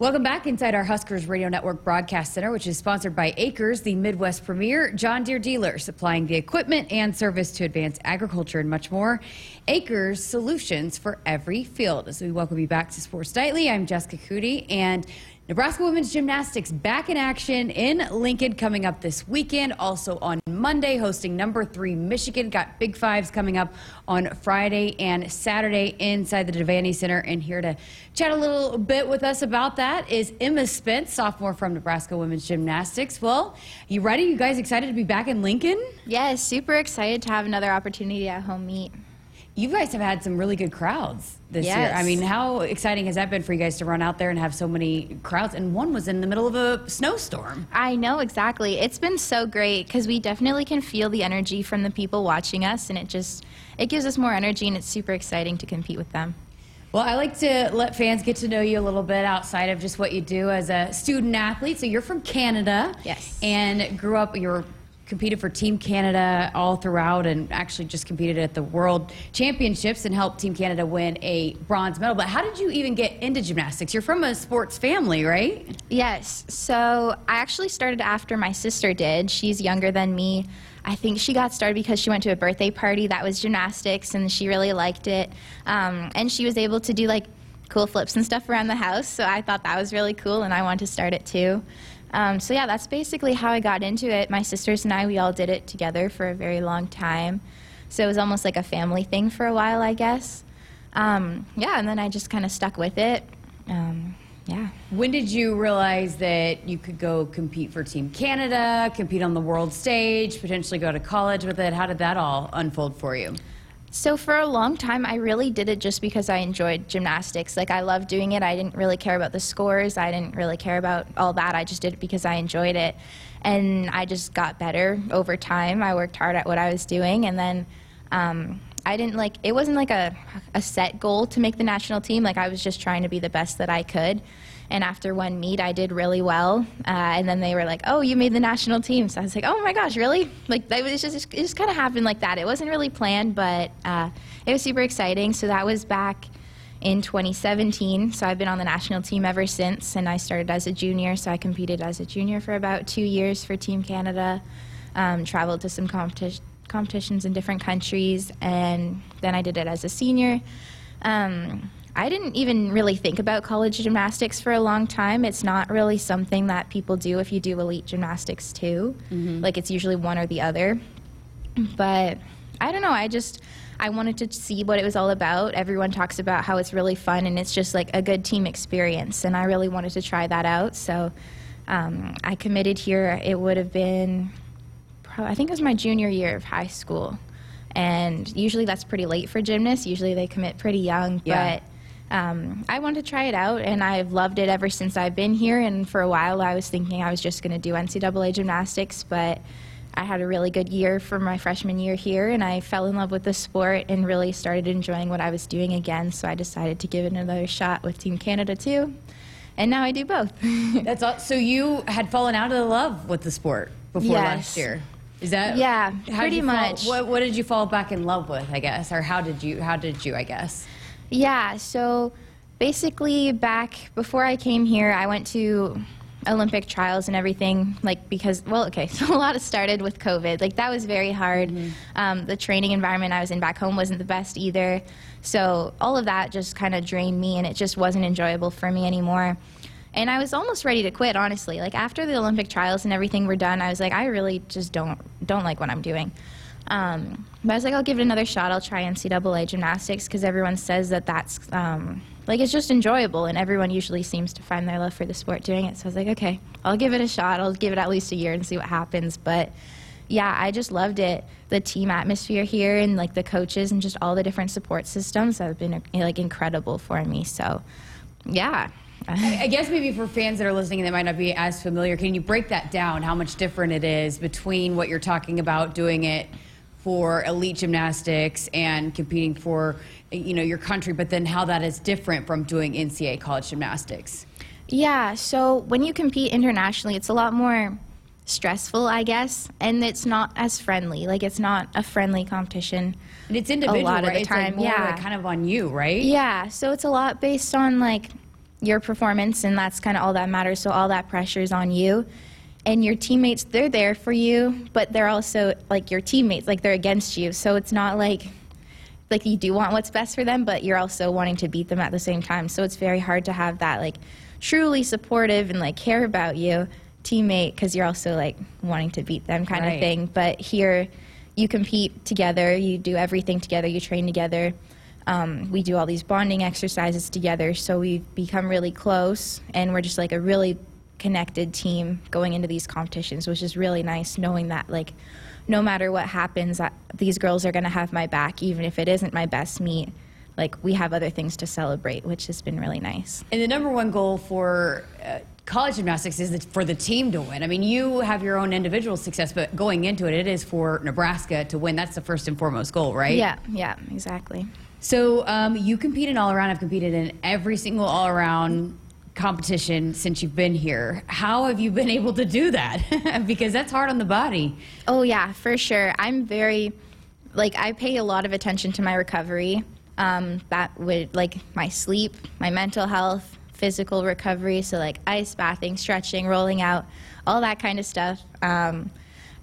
Welcome back inside our Huskers Radio Network Broadcast Center, which is sponsored by Acres, the Midwest premier John Deere dealer, supplying the equipment and service to advance agriculture and much more. Acres solutions for every field. As we welcome you back to Sports Nightly, I'm Jessica Coody, and Nebraska women's gymnastics back in action in Lincoln coming up this weekend. Also on Monday, hosting number three Michigan. Got Big Fives coming up on Friday and Saturday inside the Devaney Center. And here to chat a little bit with us about that is Emma Spence, sophomore from Nebraska women's gymnastics. Well, you ready? You guys excited to be back in Lincoln? Yes, super excited to have another opportunity at home meet. You guys have had some really good crowds this yes. year. I mean, how exciting has that been for you guys to run out there and have so many crowds? And one was in the middle of a snowstorm. I know exactly. It's been so great because we definitely can feel the energy from the people watching us, and it just it gives us more energy, and it's super exciting to compete with them. Well, I like to let fans get to know you a little bit outside of just what you do as a student athlete. So you're from Canada, yes, and grew up. You're competed for Team Canada all throughout and actually just competed at the World Championships and helped Team Canada win a bronze medal. But how did you even get into gymnastics? You're from a sports family, right? Yes. So I actually started after my sister did. She's younger than me. I think she got started because she went to a birthday party that was gymnastics and she really liked it. Um, and she was able to do like cool flips and stuff around the house. So I thought that was really cool and I wanted to start it too. Um, so yeah, that's basically how I got into it. My sisters and I, we all did it together for a very long time. So it was almost like a family thing for a while, I guess. Um, yeah, and then I just kind of stuck with it. Um, yeah. When did you realize that you could go compete for Team Canada, compete on the world stage, potentially go to college with it? How did that all unfold for you? So for a long time, I really did it just because I enjoyed gymnastics. Like I loved doing it. I didn't really care about the scores. I didn't really care about all that. I just did it because I enjoyed it, and I just got better over time. I worked hard at what I was doing, and then. Um, I didn't like it wasn't like a, a set goal to make the national team like I was just trying to be the best that I could and after one meet, I did really well. Uh, and then they were like, "Oh, you made the national team." So I was like, "Oh my gosh, really?" Like that was just it just kind of happened like that. It wasn't really planned, but uh, it was super exciting. So that was back in 2017. So I've been on the national team ever since, and I started as a junior. So I competed as a junior for about two years for Team Canada. Um, traveled to some competi- competitions in different countries, and then I did it as a senior. Um, I didn't even really think about college gymnastics for a long time. It's not really something that people do if you do elite gymnastics too. Mm-hmm. Like it's usually one or the other. But I don't know. I just I wanted to see what it was all about. Everyone talks about how it's really fun and it's just like a good team experience, and I really wanted to try that out. So um, I committed here. It would have been, I think it was my junior year of high school, and usually that's pretty late for gymnasts. Usually they commit pretty young, yeah. but um, I wanted to try it out, and I've loved it ever since I've been here. And for a while, I was thinking I was just going to do NCAA gymnastics, but I had a really good year for my freshman year here, and I fell in love with the sport and really started enjoying what I was doing again. So I decided to give it another shot with Team Canada too, and now I do both. That's all, so you had fallen out of love with the sport before yes. last year. Is that yeah, pretty much. Fall, what, what did you fall back in love with? I guess, or how did you? How did you? I guess. Yeah, so basically back before I came here, I went to Olympic trials and everything, like because well, okay, so a lot of started with COVID. Like that was very hard. Mm-hmm. Um, the training environment I was in back home wasn't the best either. So all of that just kind of drained me, and it just wasn't enjoyable for me anymore. And I was almost ready to quit, honestly. Like after the Olympic trials and everything were done, I was like, I really just don't don't like what I'm doing. Um, but I was like, I'll give it another shot. I'll try NCAA gymnastics because everyone says that that's um, like it's just enjoyable, and everyone usually seems to find their love for the sport doing it. So I was like, okay, I'll give it a shot. I'll give it at least a year and see what happens. But yeah, I just loved it. The team atmosphere here and like the coaches and just all the different support systems have been like incredible for me. So yeah. I guess maybe for fans that are listening that might not be as familiar, can you break that down? How much different it is between what you're talking about doing it for elite gymnastics and competing for you know your country but then how that is different from doing NCAA college gymnastics yeah so when you compete internationally it's a lot more stressful i guess and it's not as friendly like it's not a friendly competition and it's individual a lot right? of the time like yeah like kind of on you right yeah so it's a lot based on like your performance, and that's kind of all that matters. So all that pressure is on you. And your teammates, they're there for you, but they're also like your teammates, like they're against you. So it's not like like you do want what's best for them, but you're also wanting to beat them at the same time. So it's very hard to have that like truly supportive and like care about you teammate because you're also like wanting to beat them kind Right. of thing. But here, you compete together, you do everything together, you train together. Um, we do all these bonding exercises together, so we've become really close, and we're just like a really connected team going into these competitions, which is really nice knowing that like no matter what happens, that these girls are going to have my back, even if it isn't my best meet. Like we have other things to celebrate, which has been really nice. And the number one goal for uh, college gymnastics is for the team to win. I mean, you have your own individual success, but going into it, it is for Nebraska to win. That's the first and foremost goal, right? Yeah, yeah, exactly. So um, you compete in all around. I've competed in every single all around competition since you've been here. How have you been able to do that? because that's hard on the body. Oh yeah, for sure. I'm very like I pay a lot of attention to my recovery. Um, that would like my sleep, my mental health, physical recovery. So like ice bathing, stretching, rolling out, all that kind of stuff. Um,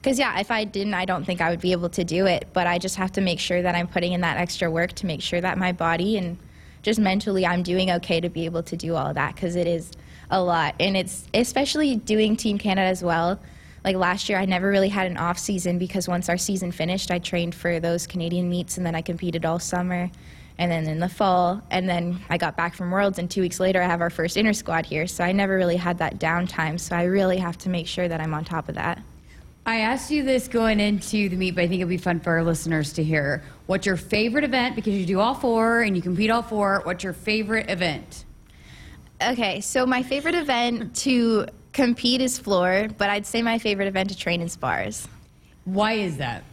because yeah, if I didn't, I don't think I would be able to do it. But I just have to make sure that I'm putting in that extra work to make sure that my body and just mentally I'm doing okay to be able to do all that because it is a lot, and it's especially doing Team Canada as well. Like last year, I never really had an off season because once our season finished, I trained for those Canadian meets, and then I competed all summer, and then in the fall, and then I got back from Worlds, and two weeks later, I have our first inter squad here. So I never really had that downtime. So I really have to make sure that I'm on top of that. I asked you this going into the meet, but I think it'd be fun for our listeners to hear. What's your favorite event? Because you do all four and you compete all four. What's your favorite event? Okay, so my favorite event to compete is floor, but I'd say my favorite event to train is bars. Why is that?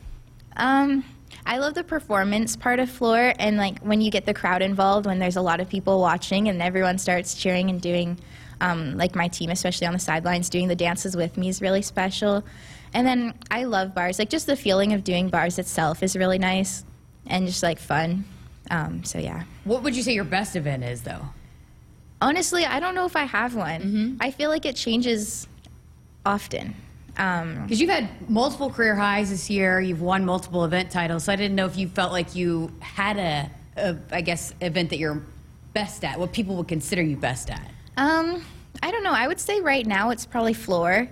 Um, I love the performance part of floor, and like when you get the crowd involved, when there's a lot of people watching, and everyone starts cheering and doing, um, like my team, especially on the sidelines, doing the dances with me is really special. And then I love bars. Like just the feeling of doing bars itself is really nice and just like fun. Um, so yeah. What would you say your best event is, though? Honestly, I don't know if I have one. I feel like it changes often. Um, Because you've had multiple career highs this year, you've won multiple event titles. So I didn't know if you felt like you had a, a I guess, event that you're best at, what people would consider you best at. Um, I don't know. I would say right now it's probably floor,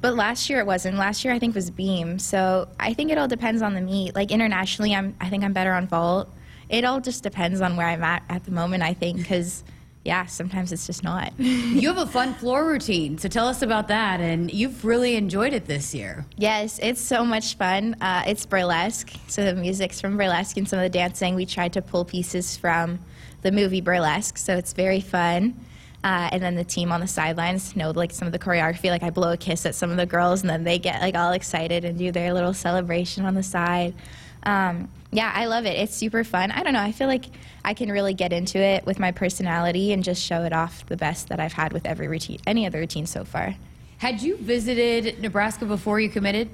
but last year it wasn't. Last year I think was beam. So I think it all depends on the meet. Like internationally, I'm I think I'm better on vault. It all just depends on where I'm at at the moment. I think because yeah, sometimes it's just not. You have a fun floor routine, so tell us about that. And you've really enjoyed it this year. Yes, it's so much fun. Uh, it's burlesque, so the music's from burlesque and some of the dancing. We tried to pull pieces from the movie Burlesque, so it's very fun. Uh, and then the team on the sidelines know like some of the choreography. Like I blow a kiss at some of the girls, and then they get like all excited and do their little celebration on the side. Um, yeah, I love it. It's super fun. I don't know. I feel like I can really get into it with my personality and just show it off the best that I've had with every routine, any other routine so far. Had you visited Nebraska before you committed?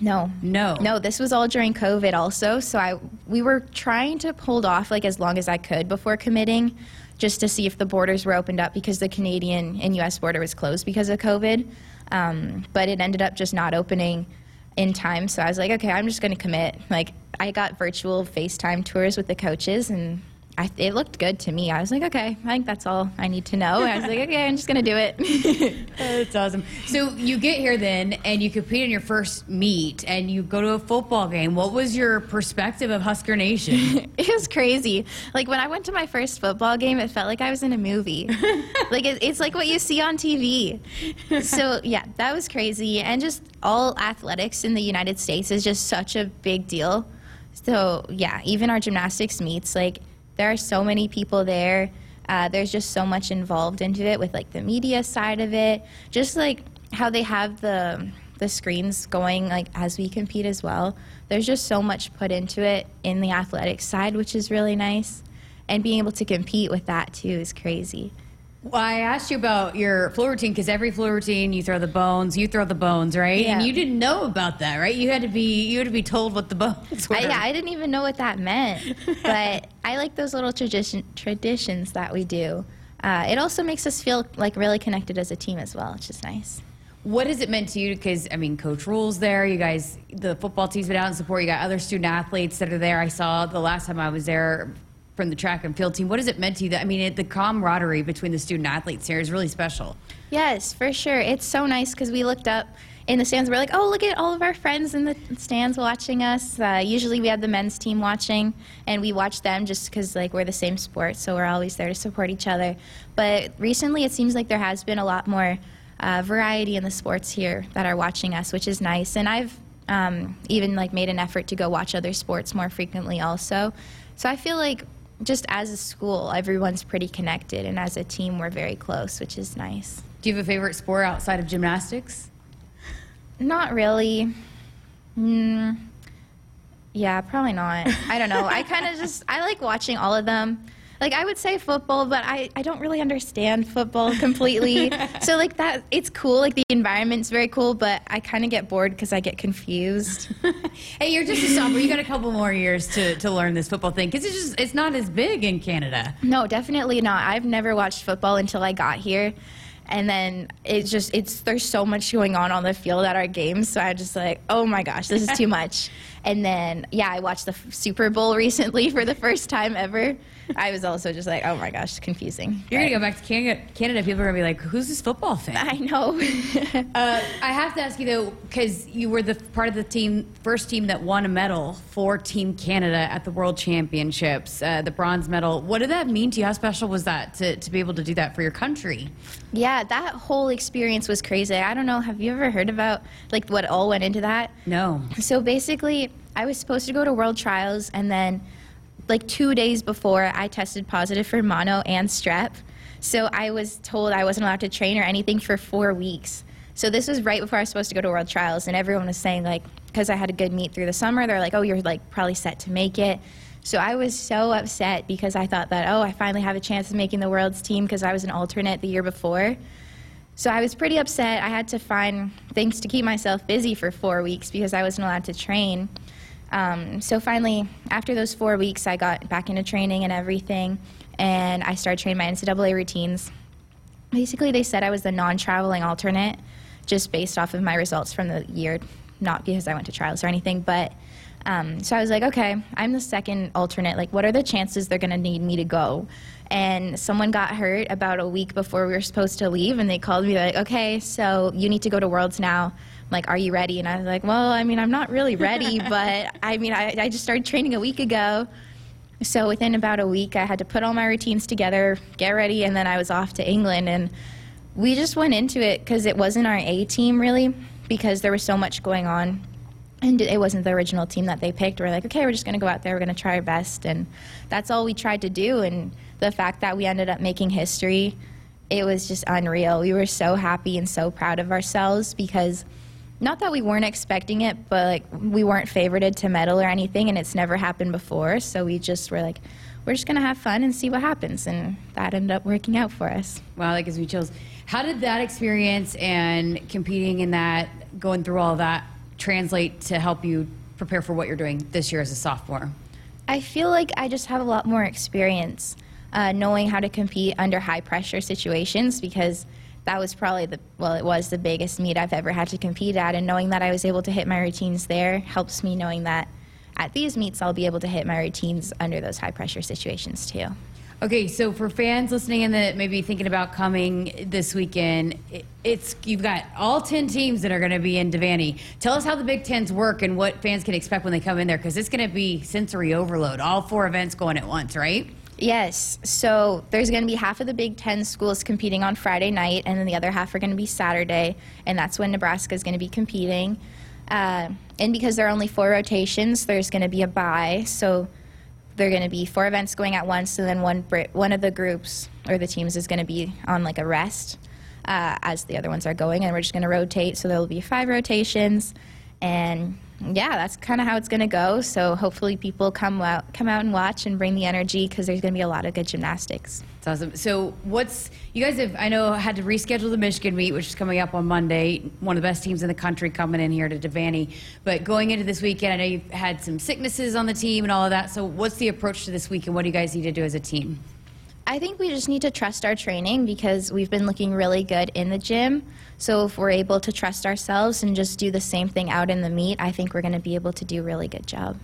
No. No. No, this was all during COVID also. So I we were trying to hold off like as long as I could before committing just to see if the borders were opened up because the Canadian and US border was closed because of COVID. Um, but it ended up just not opening in time. So I was like, okay, I'm just going to commit. Like I got virtual FaceTime tours with the coaches and I, it looked good to me. I was like, okay, I think that's all I need to know. I was like, okay, I'm just going to do it. That's awesome. So you get here then, and you compete in your first meet, and you go to a football game. What was your perspective of Husker Nation? It was crazy. Like when I went to my first football game, it felt like I was in a movie. like it, it's like what you see on TV. So yeah, that was crazy. And just all athletics in the United States is just such a big deal. So yeah, even our gymnastics meets, like there are so many people there. Uh, there's just so much involved into it with like the media side of it, just like how they have the the screens going like as we compete as well. There's just so much put into it in the athletics side, which is really nice, and being able to compete with that too is crazy. Well, I asked you about your floor routine because every floor routine you throw the bones, you throw the bones, right? And you didn't know about that, right? You had to be you had to be told what the bones were. I, yeah, I didn't even know what that meant, but I like those little tradition traditions that we do. uh, it also makes us feel like really connected as a team as well, which is nice. What has it meant to you? Because I mean, Coach Rhule's there. You guys, the football team's been out in support. You got other student athletes that are there. I saw the last time I was there from the track and field team. What has it meant to you? That I mean, it, the camaraderie between the student athletes here is really special. Yes, for sure. It's so nice because we looked up in the stands. We're like, oh, look at all of our friends in the stands watching us. Uh, usually we have the men's team watching, and we watch them just because like we're the same sport, so we're always there to support each other. But recently, it seems like there has been a lot more uh, variety in the sports here that are watching us, which is nice. And I've um, even like made an effort to go watch other sports more frequently, also. So I feel like just as a school, everyone's pretty connected, and as a team, we're very close, which is nice. Do you have a favorite sport outside of gymnastics? Not really. Mm, yeah, probably not. I don't know. I kind of just I like watching all of them like I would say football, but I, I don't really understand football completely. so like that, it's cool. Like the environment's very cool, but I kind of get bored because I get confused. hey, you're just a sophomore. You got a couple more years to, to learn this football thing because it's just it's not as big in Canada. No, definitely not. I've never watched football until I got here and then it's just it's there's so much going on on the field at our games so i just like oh my gosh this is too much and then yeah i watched the super bowl recently for the first time ever I was also just like, oh my gosh, confusing. You're gonna go back to Canada. Canada people are gonna be like, who's this football fan? I know. uh, I have to ask you though, because you were the part of the team, first team that won a medal for Team Canada at the World Championships, uh, the bronze medal. What did that mean to you? How special was that to, to be able to do that for your country? Yeah, that whole experience was crazy. I don't know. Have you ever heard about like what all went into that? No. So basically, I was supposed to go to World Trials and then like two days before I tested positive for mono and strep. So I was told I wasn't allowed to train or anything for four weeks. So this was right before I was supposed to go to World Trials, and everyone was saying like, because I had a good meet through the summer, they're like, oh, you're like probably set to make it. So I was so upset because I thought that, oh, I finally have a chance of making the world's team because I was an alternate the year before. So I was pretty upset. I had to find things to keep myself busy for four weeks because I wasn't allowed to train. Um, so finally, after those four weeks, I got back into training and everything, and I started training my NCAA routines. Basically, they said I was the non-traveling alternate, just based off of my results from the year, not because I went to trials or anything. But um, so I was like, okay, I'm the second alternate. Like, what are the chances they're going to need me to go? And someone got hurt about a week before we were supposed to leave, and they called me like, okay, so you need to go to Worlds now like, are you ready? And I was like, well, I mean, I'm not really ready, but I mean, I, I just started training a week ago. So within about a week, I had to put all my routines together, get ready, and then I was off to England. And we just went into it because it wasn't our A team really, because there was so much going on. And it wasn't the original team that they picked. We're like, okay, we're just going to go out there, we're going to try our best. And that's all we tried to do. And the fact that we ended up making history, it was just unreal. We were so happy and so proud of ourselves because not that we weren't expecting it, but like we weren't favorited to medal or anything, and it's never happened before. So we just were like, we're just gonna have fun and see what happens, and that ended up working out for us. Wow, that gives me chills. How did that experience and competing in that, going through all that, translate to help you prepare for what you're doing this year as a sophomore? I feel like I just have a lot more experience uh, knowing how to compete under high pressure situations because that was probably the well it was the biggest meet I've ever had to compete at and knowing that I was able to hit my routines there helps me knowing that at these meets I'll be able to hit my routines under those high pressure situations too. Okay, so for fans listening and that maybe thinking about coming this weekend, it's you've got all ten teams that are going to be in Devaney. Tell us how the Big Tens work and what fans can expect when they come in there, because it's going to be sensory overload. All four events going at once, right? Yes. So there's going to be half of the Big Ten schools competing on Friday night, and then the other half are going to be Saturday, and that's when Nebraska is going to be competing. Uh, and because there are only four rotations, there's going to be a bye. So there are going to be four events going at once, and then one one of the groups or the teams is going to be on like a rest uh, as the other ones are going, and we're just going to rotate. So there will be five rotations, and yeah, that's kind of how it's going to go. So hopefully people come out, come out and watch and bring the energy because there's going to be a lot of good gymnastics. It's awesome. So what's you guys have I know had to reschedule the Michigan meet, which is coming up on Monday. One of the best teams in the country coming in here to Devaney. But going into this weekend, I know you've had some sicknesses on the team and all of that. So what's the approach to this week, and what do you guys need to do as a team? I think we just need to trust our training because we've been looking really good in the gym. So if we're able to trust ourselves and just do the same thing out in the meet, I think we're going to be able to do a really good job.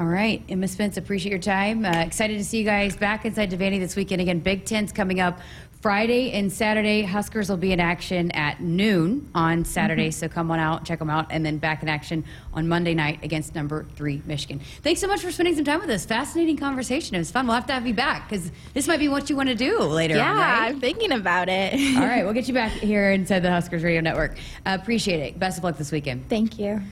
All right, Emma Spence, appreciate your time. Uh, excited to see you guys back inside Devaney this weekend. Again, Big Ten's coming up Friday and Saturday. Huskers will be in action at noon on Saturday, so come on out, check them out, and then back in action on Monday night against number three Michigan. Thanks so much for spending some time with us. Fascinating conversation. It was fun. We'll have to have you back because this might be what you want to do later Yeah, on, right? I'm thinking about it. All right, we'll get you back here inside the Huskers Radio Network. Uh, appreciate it. Best of luck this weekend. Thank you.